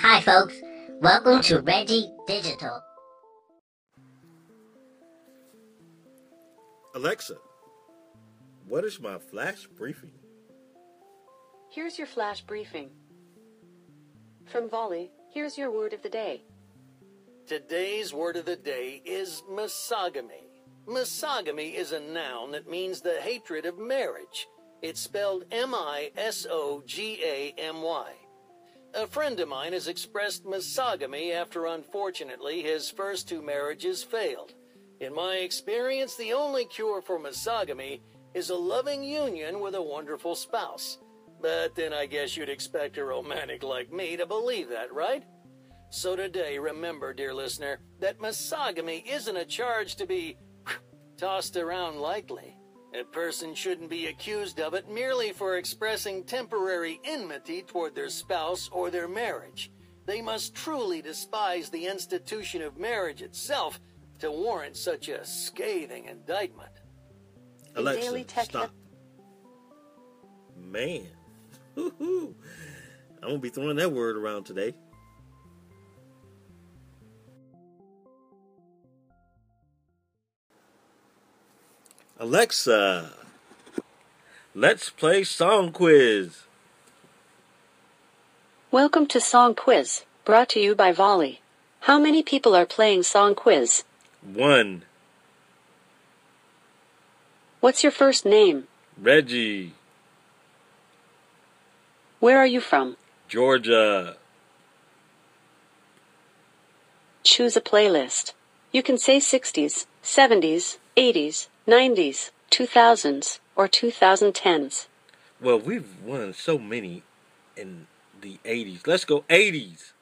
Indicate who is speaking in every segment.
Speaker 1: Hi, folks. Welcome to Reggie Digital.
Speaker 2: Alexa, what is my flash briefing?
Speaker 3: Here's your flash briefing. From Volley, here's your word of the day.
Speaker 4: Today's word of the day is misogamy. Misogamy is a noun that means the hatred of marriage. It's spelled M I S O G A M Y. A friend of mine has expressed misogamy after unfortunately his first two marriages failed. In my experience, the only cure for misogamy is a loving union with a wonderful spouse. But then I guess you'd expect a romantic like me to believe that, right? So today, remember, dear listener, that misogamy isn't a charge to be tossed around lightly. A person shouldn't be accused of it merely for expressing temporary enmity toward their spouse or their marriage. They must truly despise the institution of marriage itself to warrant such a scathing indictment.
Speaker 2: Alexa,
Speaker 3: Daily Tech
Speaker 2: stop. Man, Woo-hoo. I'm gonna be throwing that word around today. Alexa, let's play song quiz.
Speaker 3: Welcome to Song Quiz, brought to you by Volley. How many people are playing Song Quiz?
Speaker 2: One,
Speaker 3: What's your first name?
Speaker 2: Reggie,
Speaker 3: Where are you from?
Speaker 2: Georgia.
Speaker 3: Choose a playlist. You can say 60s, 70s, 80s, 90s, 2000s, or 2010s.
Speaker 2: Well, we've won so many in the 80s. Let's go 80s.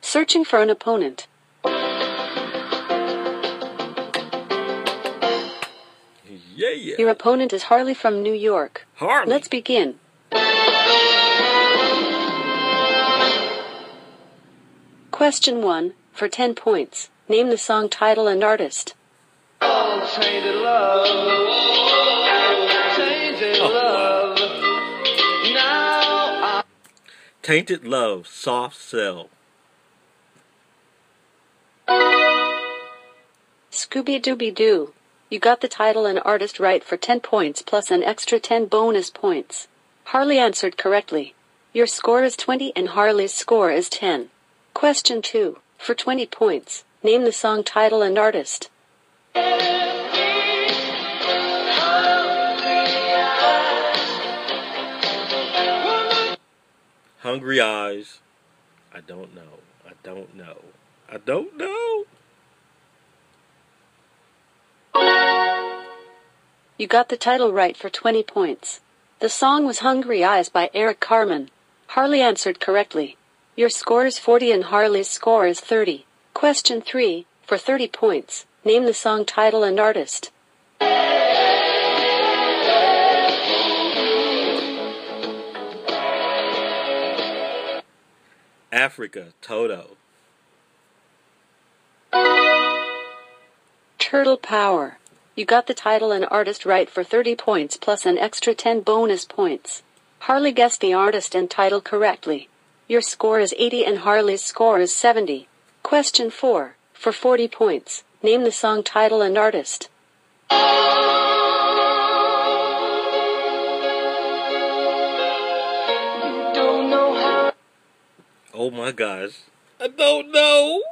Speaker 3: Searching for an opponent.
Speaker 2: Yeah, yeah.
Speaker 3: Your opponent is Harley from New York.
Speaker 2: Harley.
Speaker 3: Let's begin. Question 1, for 10 points. Name the song title and artist.
Speaker 5: Tainted love, tainted
Speaker 2: Oh,
Speaker 5: love.
Speaker 2: Tainted Love, Soft Cell.
Speaker 3: Scooby Dooby Doo. You got the title and artist right for 10 points plus an extra 10 bonus points. Harley answered correctly. Your score is 20 and Harley's score is 10. Question 2. For 20 points, name the song title and artist.
Speaker 2: Hungry Eyes. I don't know. I don't know. I don't know.
Speaker 3: You got the title right for 20 points. The song was Hungry Eyes by Eric Carmen. Harley answered correctly. Your score is 40 and Harley's score is 30. Question 3. For 30 points, name the song title and artist.
Speaker 2: Africa, Toto.
Speaker 3: Turtle Power. You got the title and artist right for 30 points plus an extra 10 bonus points. Harley guessed the artist and title correctly. Your score is 80 and Harley's score is 70. Question 4. For 40 points, name the song title and artist.
Speaker 5: don't know how.
Speaker 2: Oh my gosh. I don't know.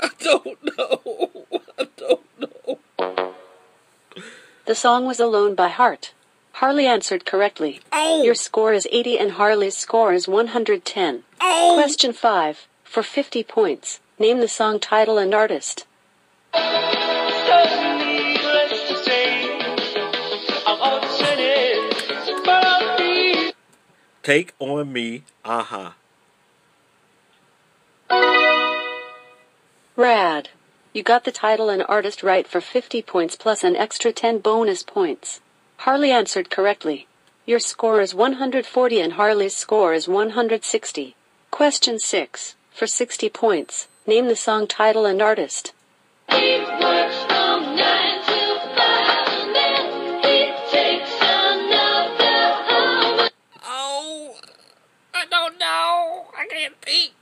Speaker 2: I don't know. I don't know.
Speaker 3: The song was Alone by Heart. Harley answered correctly.
Speaker 2: Oh.
Speaker 3: Your score is 80 and Harley's score is 110.
Speaker 2: Oh.
Speaker 3: Question 5. For 50 points, name the song title and artist.
Speaker 5: So needless to say, I'm upset, but I'll be.
Speaker 2: Take on me. a-ha.
Speaker 3: Rad. You got the title and artist right for 50 points plus an extra 10 bonus points. Harley answered correctly. Your score is 140 and Harley's score is 160. Question 6. For 60 points, name the song title and artist.
Speaker 6: He works from nine to five, and then he takes another home.
Speaker 2: Oh. I don't know. I can't think.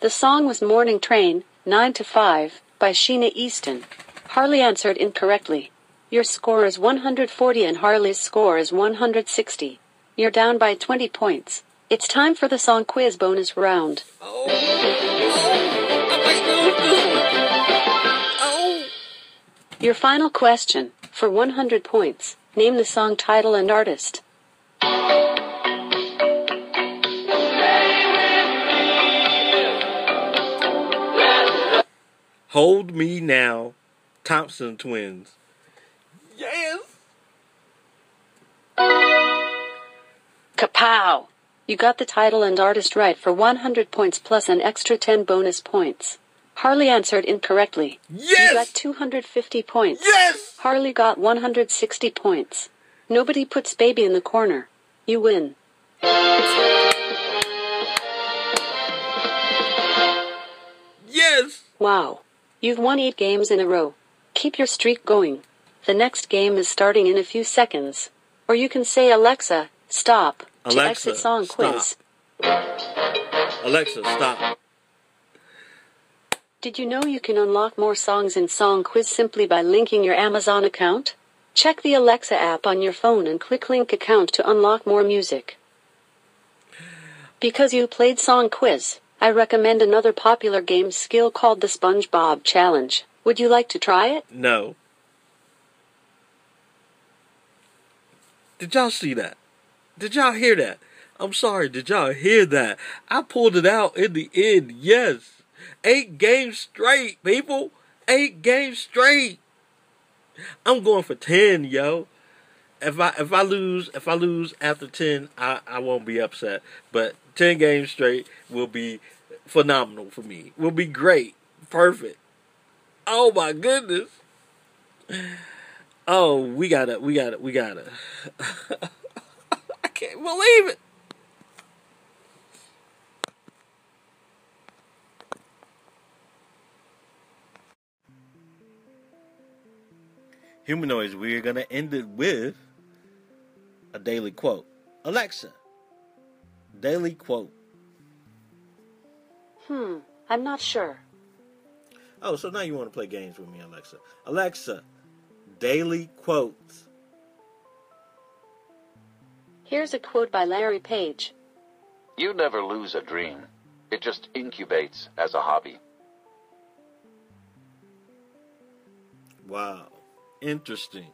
Speaker 3: The song was Morning Train, 9 to 5, by Sheena Easton. Harley answered incorrectly. Your score is 140 and Harley's score is 160. You're down by 20 points. It's time for the song quiz bonus round.
Speaker 2: Oh, oh, I might lose this one. Oh,
Speaker 3: Your final question, for 100 points, name the song title and artist.
Speaker 2: hold me now, Thompson twins. Yes.
Speaker 3: Kapow! You got the title and artist right for 100 points plus an extra 10 bonus points. Harley answered incorrectly. Yes! You got 250 points.
Speaker 2: Yes.
Speaker 3: Harley got 160 points. Nobody puts baby in the corner. You win.
Speaker 2: Yes.
Speaker 3: Wow. You've won 8 games in a row. Keep your streak going. The next game is starting in a few seconds. Or you can say Alexa, stop, to
Speaker 2: Alexa,
Speaker 3: exit song quiz.
Speaker 2: Alexa, stop.
Speaker 3: Did you know you can unlock more songs in Song Quiz simply by linking your Amazon account? Check the Alexa app on your phone and click link account to unlock more music. Because you played Song Quiz, I recommend another popular game skill called the SpongeBob Challenge. Would you like to try it?
Speaker 2: No. Did y'all see that? Did y'all hear that? I'm sorry, did y'all hear that? I pulled it out in the end, yes. Eight games straight, people. Eight games straight. I'm going for ten, yo. If I if I lose if I lose after ten, I, I won't be upset. But ten games straight will be phenomenal for me. Will be great. Perfect. Oh my goodness. Oh, we gotta, we gotta, we gotta. I can't believe it. Humanoids, we're gonna end it with a daily quote. Alexa, daily quote.
Speaker 3: Hmm, I'm not sure.
Speaker 2: Oh, so now you want to play games with me, Alexa. Alexa, daily quotes.
Speaker 3: Here's a quote by Larry Page.
Speaker 7: You never lose a dream. It just incubates as a hobby.
Speaker 2: Wow. Interesting.